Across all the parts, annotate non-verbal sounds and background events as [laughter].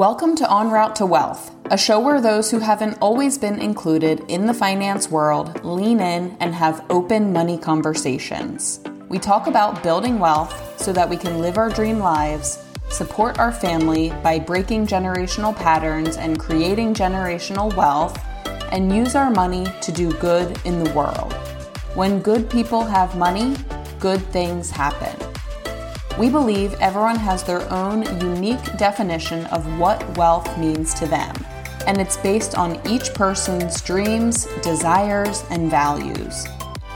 Welcome to En Route to Wealth, a show where those who haven't always been included in the finance world lean in and have open money conversations. We talk about building wealth so that we can live our dream lives, support our family by breaking generational patterns and creating generational wealth, and use our money to do good in the world. When good people have money, good things happen. We believe everyone has their own unique definition of what wealth means to them, and it's based on each person's dreams, desires, and values.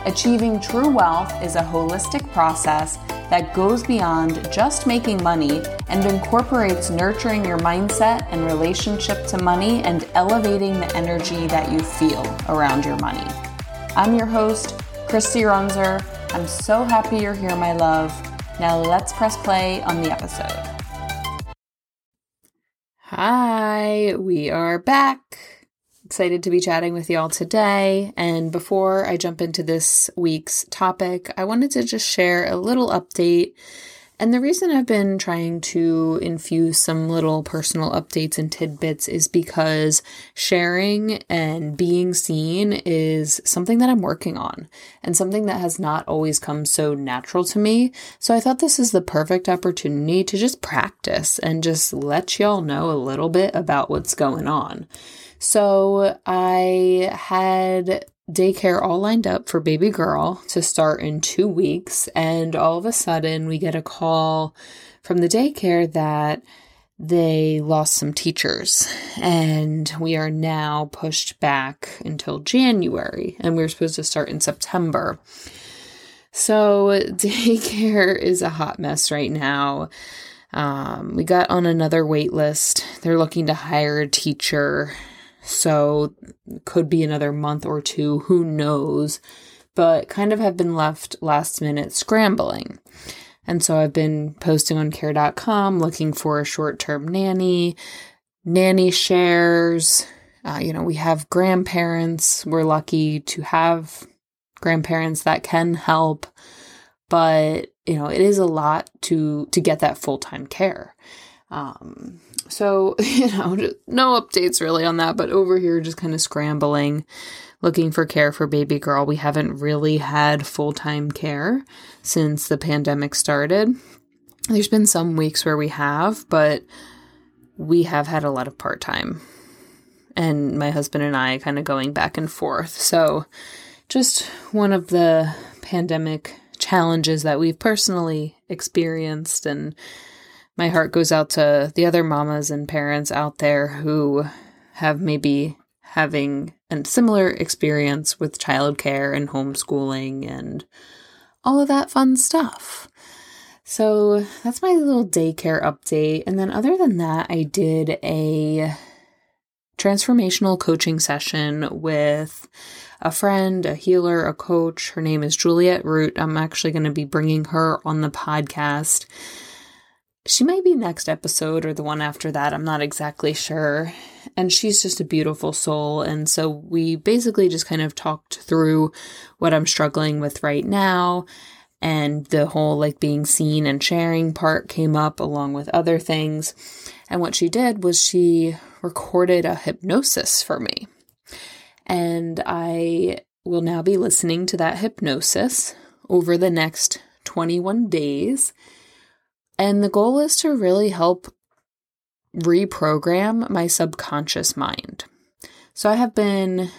Achieving true wealth is a holistic process that goes beyond just making money and incorporates nurturing your mindset and relationship to money and elevating the energy that you feel around your money. I'm your host, Kristy Runzer. I'm so happy you're here, my love. Now let's press play on the episode. Hi, we are back. Excited to be chatting with y'all today. And before I jump into this week's topic, I wanted to just share a little update and the reason I've been trying to infuse some little personal updates and tidbits is because sharing and being seen is something that I'm working on and something that has not always come so natural to me. So I thought this is the perfect opportunity to just practice and just let y'all know a little bit about what's going on. So I had daycare all lined up for baby girl to start in two weeks. And all of a sudden, we get a call from the daycare that they lost some teachers and we are now pushed back until January and we are supposed to start in September. So, [laughs] daycare is a hot mess right now. Um, we got on another wait list. They're looking to hire a teacher so could be another month or two, who knows, but kind of have been left last minute scrambling. And so I've been posting on care.com looking for a short term nanny, nanny shares. Uh, you know, we have grandparents. We're lucky to have grandparents that can help, but you know, it is a lot to to get that full time care. Um, so, [laughs] you know, no updates really on that, but over here, just kind of scrambling, looking for care for baby girl. We haven't really had full time care since the pandemic started. There's been some weeks where we have, but we have had a lot of part time. And my husband and I kind of going back and forth. So, just one of the pandemic challenges that we've personally experienced and my heart goes out to the other mamas and parents out there who have maybe having a similar experience with childcare and homeschooling and all of that fun stuff. So that's my little daycare update. And then, other than that, I did a transformational coaching session with a friend, a healer, a coach. Her name is Juliet Root. I'm actually going to be bringing her on the podcast she might be next episode or the one after that. I'm not exactly sure. And she's just a beautiful soul. And so we basically just kind of talked through what I'm struggling with right now. And the whole like being seen and sharing part came up along with other things. And what she did was she recorded a hypnosis for me. And I will now be listening to that hypnosis over the next 21 days and the goal is to really help reprogram my subconscious mind. So I have been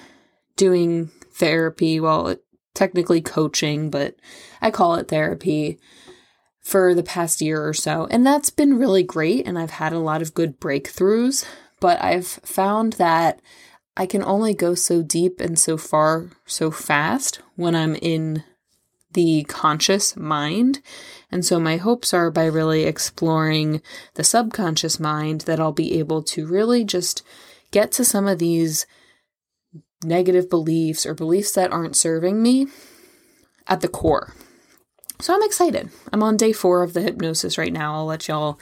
doing therapy, well, technically coaching, but I call it therapy for the past year or so. And that's been really great. And I've had a lot of good breakthroughs, but I've found that I can only go so deep and so far so fast when I'm in the conscious mind. And so my hopes are by really exploring the subconscious mind that I'll be able to really just get to some of these negative beliefs or beliefs that aren't serving me at the core. So I'm excited. I'm on day four of the hypnosis right now. I'll let y'all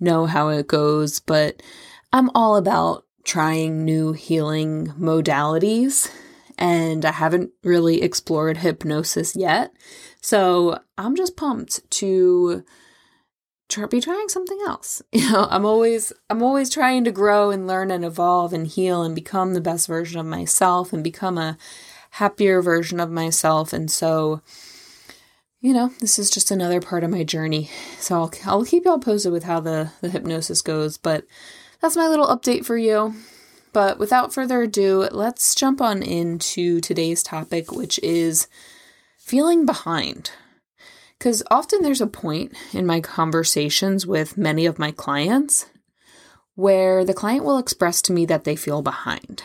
know how it goes, but I'm all about trying new healing modalities and I haven't really explored hypnosis yet. So I'm just pumped to be trying something else. [laughs] You know, I'm always I'm always trying to grow and learn and evolve and heal and become the best version of myself and become a happier version of myself. And so, you know, this is just another part of my journey. So I'll I'll keep y'all posted with how the the hypnosis goes, but that's my little update for you. But without further ado, let's jump on into today's topic, which is feeling behind. Because often there's a point in my conversations with many of my clients where the client will express to me that they feel behind.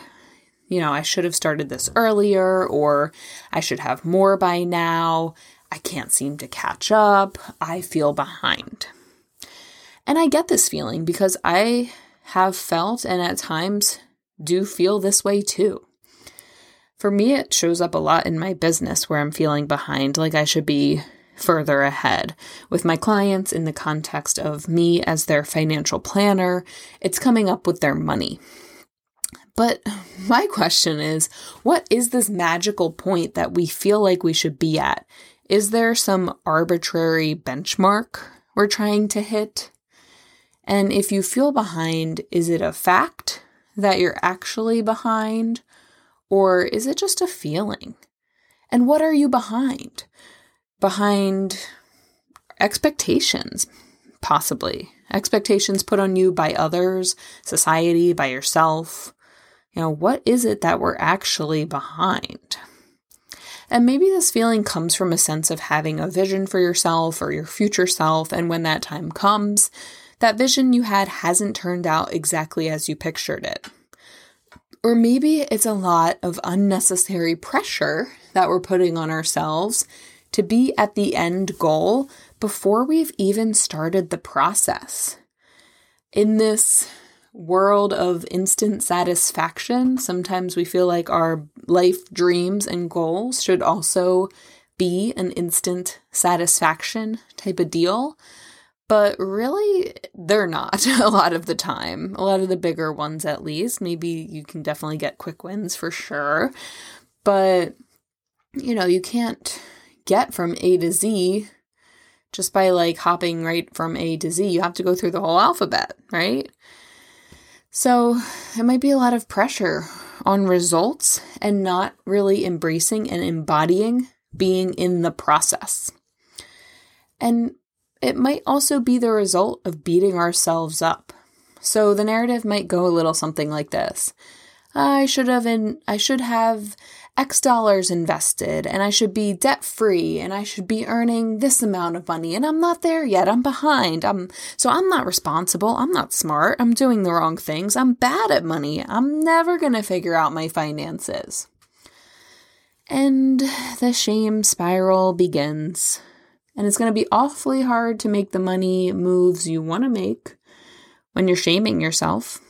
You know, I should have started this earlier, or I should have more by now. I can't seem to catch up. I feel behind. And I get this feeling because I have felt and at times do feel this way too. For me, it shows up a lot in my business where I'm feeling behind, like I should be further ahead. With my clients, in the context of me as their financial planner, it's coming up with their money. But my [laughs] question is what is this magical point that we feel like we should be at? Is there some arbitrary benchmark we're trying to hit? And if you feel behind, is it a fact that you're actually behind? Or is it just a feeling? And what are you behind? behind expectations, possibly. Expectations put on you by others, society, by yourself. You know, what is it that we're actually behind? And maybe this feeling comes from a sense of having a vision for yourself or your future self, and when that time comes, that vision you had hasn't turned out exactly as you pictured it. Or maybe it's a lot of unnecessary pressure that we're putting on ourselves to be at the end goal before we've even started the process. In this world of instant satisfaction, sometimes we feel like our life dreams and goals should also be an instant satisfaction type of deal. But really, they're not [laughs] a lot of the time. A lot of the bigger ones, at least. Maybe you can definitely get quick wins for sure. But, you know, you can't get from A to Z just by like hopping right from A to Z. You have to go through the whole alphabet, right? So it might be a lot of pressure on results and not really embracing and embodying being in the process. And it might also be the result of beating ourselves up. So the narrative might go a little something like this. I should have in, I should have X dollars invested and I should be debt free and I should be earning this amount of money and I'm not there yet. I'm behind. I'm so I'm not responsible. I'm not smart. I'm doing the wrong things. I'm bad at money. I'm never going to figure out my finances. And the shame spiral begins. And it's going to be awfully hard to make the money moves you want to make when you're shaming yourself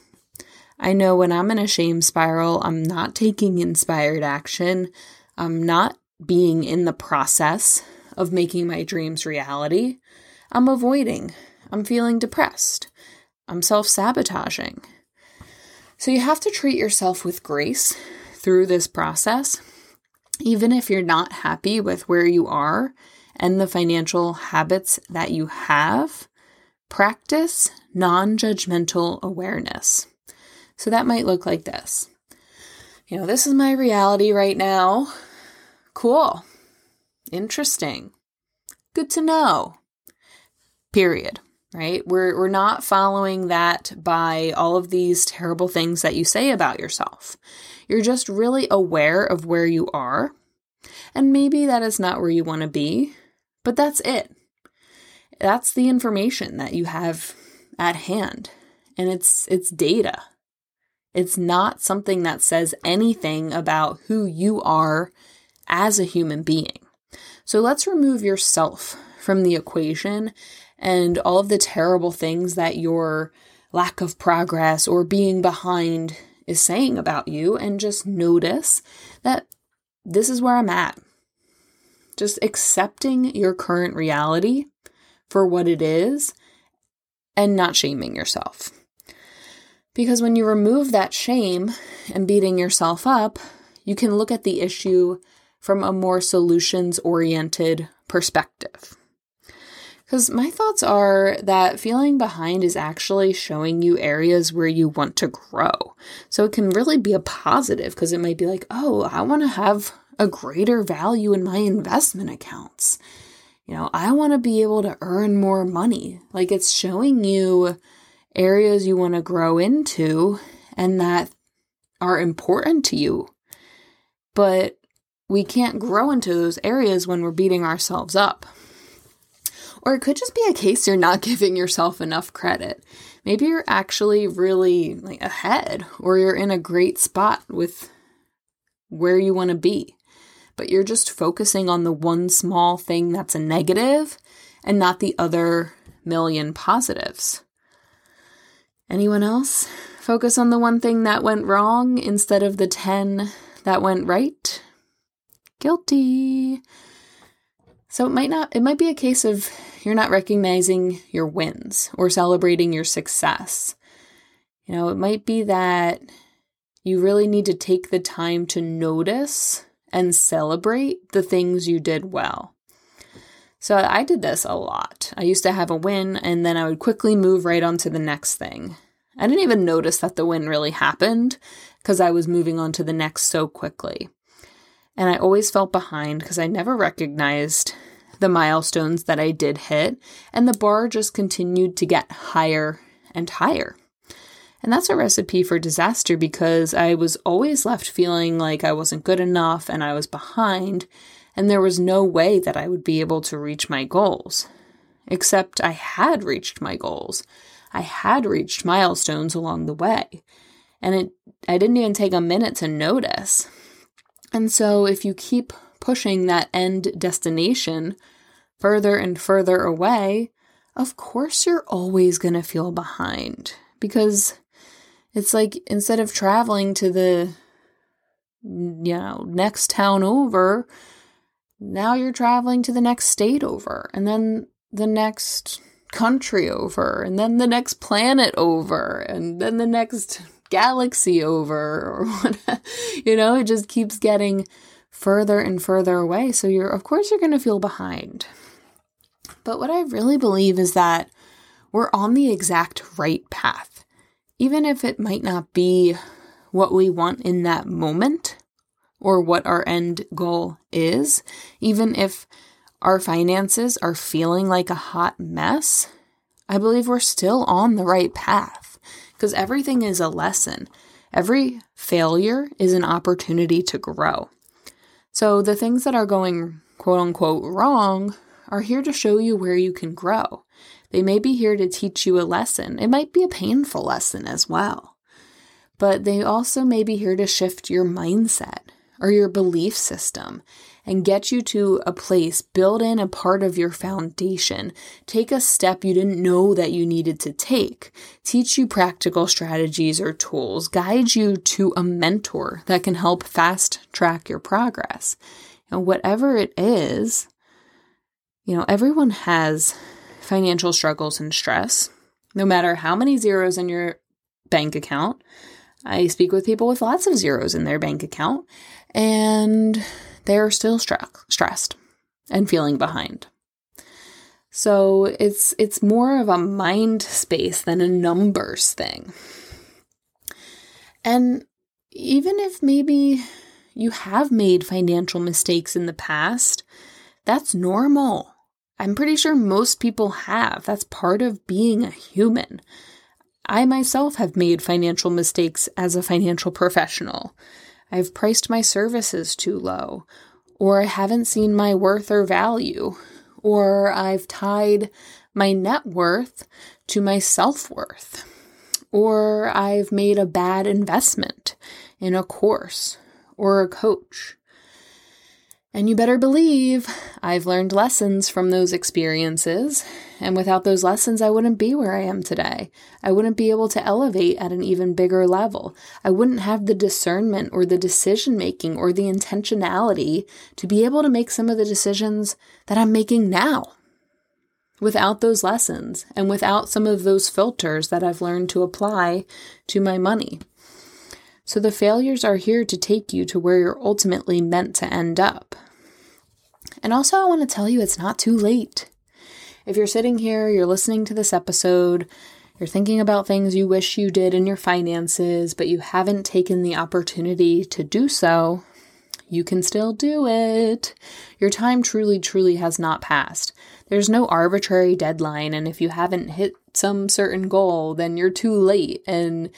I know when I'm in a shame spiral, I'm not taking inspired action. I'm not being in the process of making my dreams reality. I'm avoiding. I'm feeling depressed. I'm self sabotaging. So you have to treat yourself with grace through this process, even if you're not happy with where you are and the financial habits that you have. Practice non judgmental awareness. So that might look like this. You know, this is my reality right now. Cool. Interesting. Good to know. Period. Right? We're we're not following that by all of these terrible things that you say about yourself. You're just really aware of where you are. And maybe that is not where you want to be, but that's it. That's the information that you have at hand. And it's it's data. It's not something that says anything about who you are as a human being. So let's remove yourself from the equation and all of the terrible things that your lack of progress or being behind is saying about you and just notice that this is where I'm at. Just accepting your current reality for what it is and not shaming yourself. Because when you remove that shame and beating yourself up, you can look at the issue from a more solutions oriented perspective. Because my thoughts are that feeling behind is actually showing you areas where you want to grow. So it can really be a positive because it might be like, oh, I want to have a greater value in my investment accounts. You know, I want to be able to earn more money. Like it's showing you areas you want to grow into and that are important to you. But we can't grow into those areas when we're beating ourselves up. Or it could just be a case you're not [laughs] giving yourself enough credit. Maybe you're actually really like ahead or you're in a great spot with where you want to be. But you're just focusing on the one small thing that's a negative and not the other million positives. Anyone else? Focus on the one thing that went wrong instead of the 10 that went right? Guilty. So it might not it might be a case of you're not recognizing your wins or celebrating your success. You know, it might be that you really need to take the time to notice and celebrate the things you did well. So I did this a lot. I used to have a win and then I would quickly move right on to the next thing. I didn't even notice that the win really happened because I was moving on to the next so quickly. And I always felt behind because I never recognized the milestones that I did hit, and the bar just continued to get higher and higher. And that's a recipe for disaster because I was always left feeling like I wasn't good enough and I was behind, and there was no way that I would be able to reach my goals. Except I had reached my goals. I had reached milestones along the way. And it I didn't even take a minute to notice. And so if you keep pushing that end destination further and further away, of course you're always going to feel behind because it's like instead of traveling to the you know next town over now you're traveling to the next state over and then the next country over and then the next planet over and then the next galaxy over or [laughs] what you know? It just keeps getting further and further away so you're of course you're going to feel behind. But what i really believe is that we're on the exact right path even if it might not be what we want in that moment or what our end goal is even if our finances are feeling like a hot mess, I believe we're still on the right path because everything is a lesson. Every failure is an opportunity to grow. So the things that are going quote unquote wrong are here to show you where you can grow. They may be here to teach you a lesson. It might be a painful lesson as well. But they also may be here to shift your mindset or your belief system and get you to a place, build in a part of your foundation, take a step you didn't know that you needed to take, teach you practical strategies or tools, guide you to a mentor that can help fast track your progress. And whatever it is, you know, everyone has financial struggles and stress, no matter how many zeros in your bank account. I speak with people with lots of zeros in their bank account, and they're still stressed and feeling behind. So it's it's more of a mind space than a numbers thing. And even if maybe you have made financial mistakes in the past, that's normal. I'm pretty sure most people have. That's part of being a human. I myself have made financial mistakes as a financial professional. I've priced my services too low, or I haven't seen my worth or value, or I've tied my net worth to my self worth, or I've made a bad investment in a course or a coach. And you better believe I've learned lessons from those experiences. And without those lessons, I wouldn't be where I am today. I wouldn't be able to elevate at an even bigger level. I wouldn't have the discernment or the decision making or the intentionality to be able to make some of the decisions that I'm making now. Without those lessons and without some of those filters that I've learned to apply to my money. So the failures are here to take you to where you're ultimately meant to end up. And also, I want to tell you it's not too late. If you're sitting here, you're listening to this episode, you're thinking about things you wish you did in your finances, but you haven't taken the opportunity to do so, you can still do it. Your time truly, truly has not passed. There's no arbitrary deadline, and if you haven't hit some certain goal, then you're too late and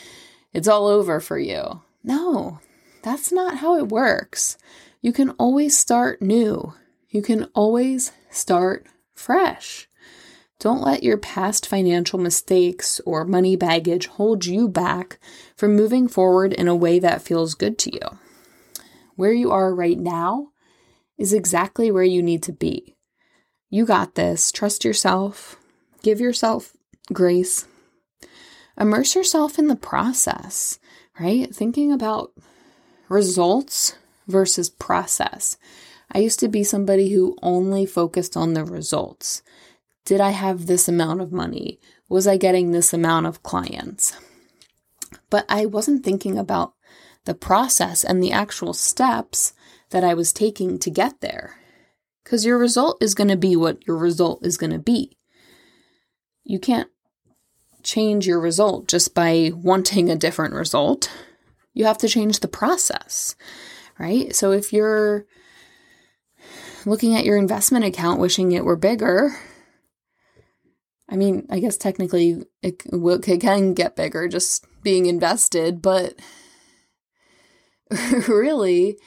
it's all over for you. No, that's not how it works. You can always start new, you can always start fresh. Don't let your past financial mistakes or money baggage hold you back from moving forward in a way that feels good to you. Where you are right now is exactly where you need to be. You got this. Trust yourself. Give yourself grace. Immerse yourself in the process, right? Thinking about results versus process. I used to be somebody who only focused on the results. Did I have this amount of money? Was I getting this amount of clients? But I wasn't thinking about the process and the actual steps that I was taking to get there. Because your result is going to be what your result is going to be. You can't change your result just by wanting a different result. You have to change the process, right? So if you're looking at your investment account wishing it were bigger, I mean, I guess technically it, it can get bigger just being invested, but [laughs] really,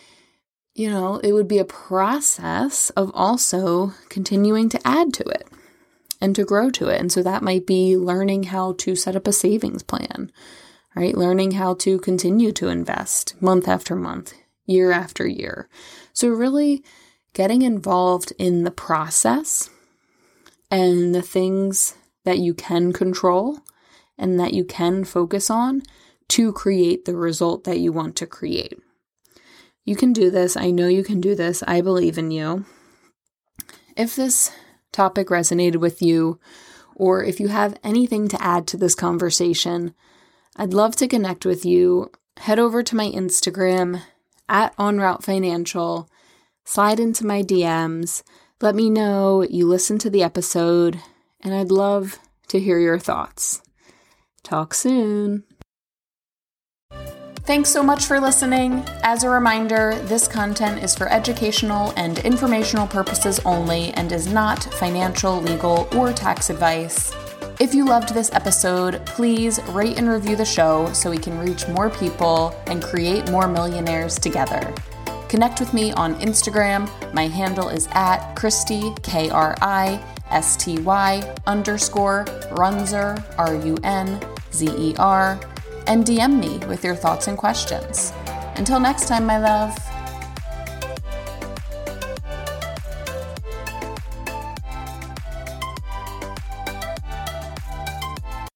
you know, it would be a process of also continuing to add to it and to grow to it. And so that might be learning how to set up a savings plan, right? Learning how to continue to invest month after month, year after year. So, really getting involved in the process and the things that you can control and that you can focus on to create the result that you want to create. You can do this. I know you can do this. I believe in you. If this topic resonated with you, or if you have anything to add to this conversation, I'd love to connect with you. Head over to my Instagram at En Route Financial, slide into my DMs, let me know you listened to the episode, and I'd love to hear your thoughts. Talk soon. Thanks so much for listening. As a reminder, this content is for educational and informational purposes only and is not financial, legal, or tax advice. If you loved this episode, please rate and review the show so we can reach more people and create more millionaires together. Connect with me on Instagram. My handle is at Kristy, K R I S T Y underscore Runzer, R U N Z E R and DM me with your thoughts and questions. Until next time, my love.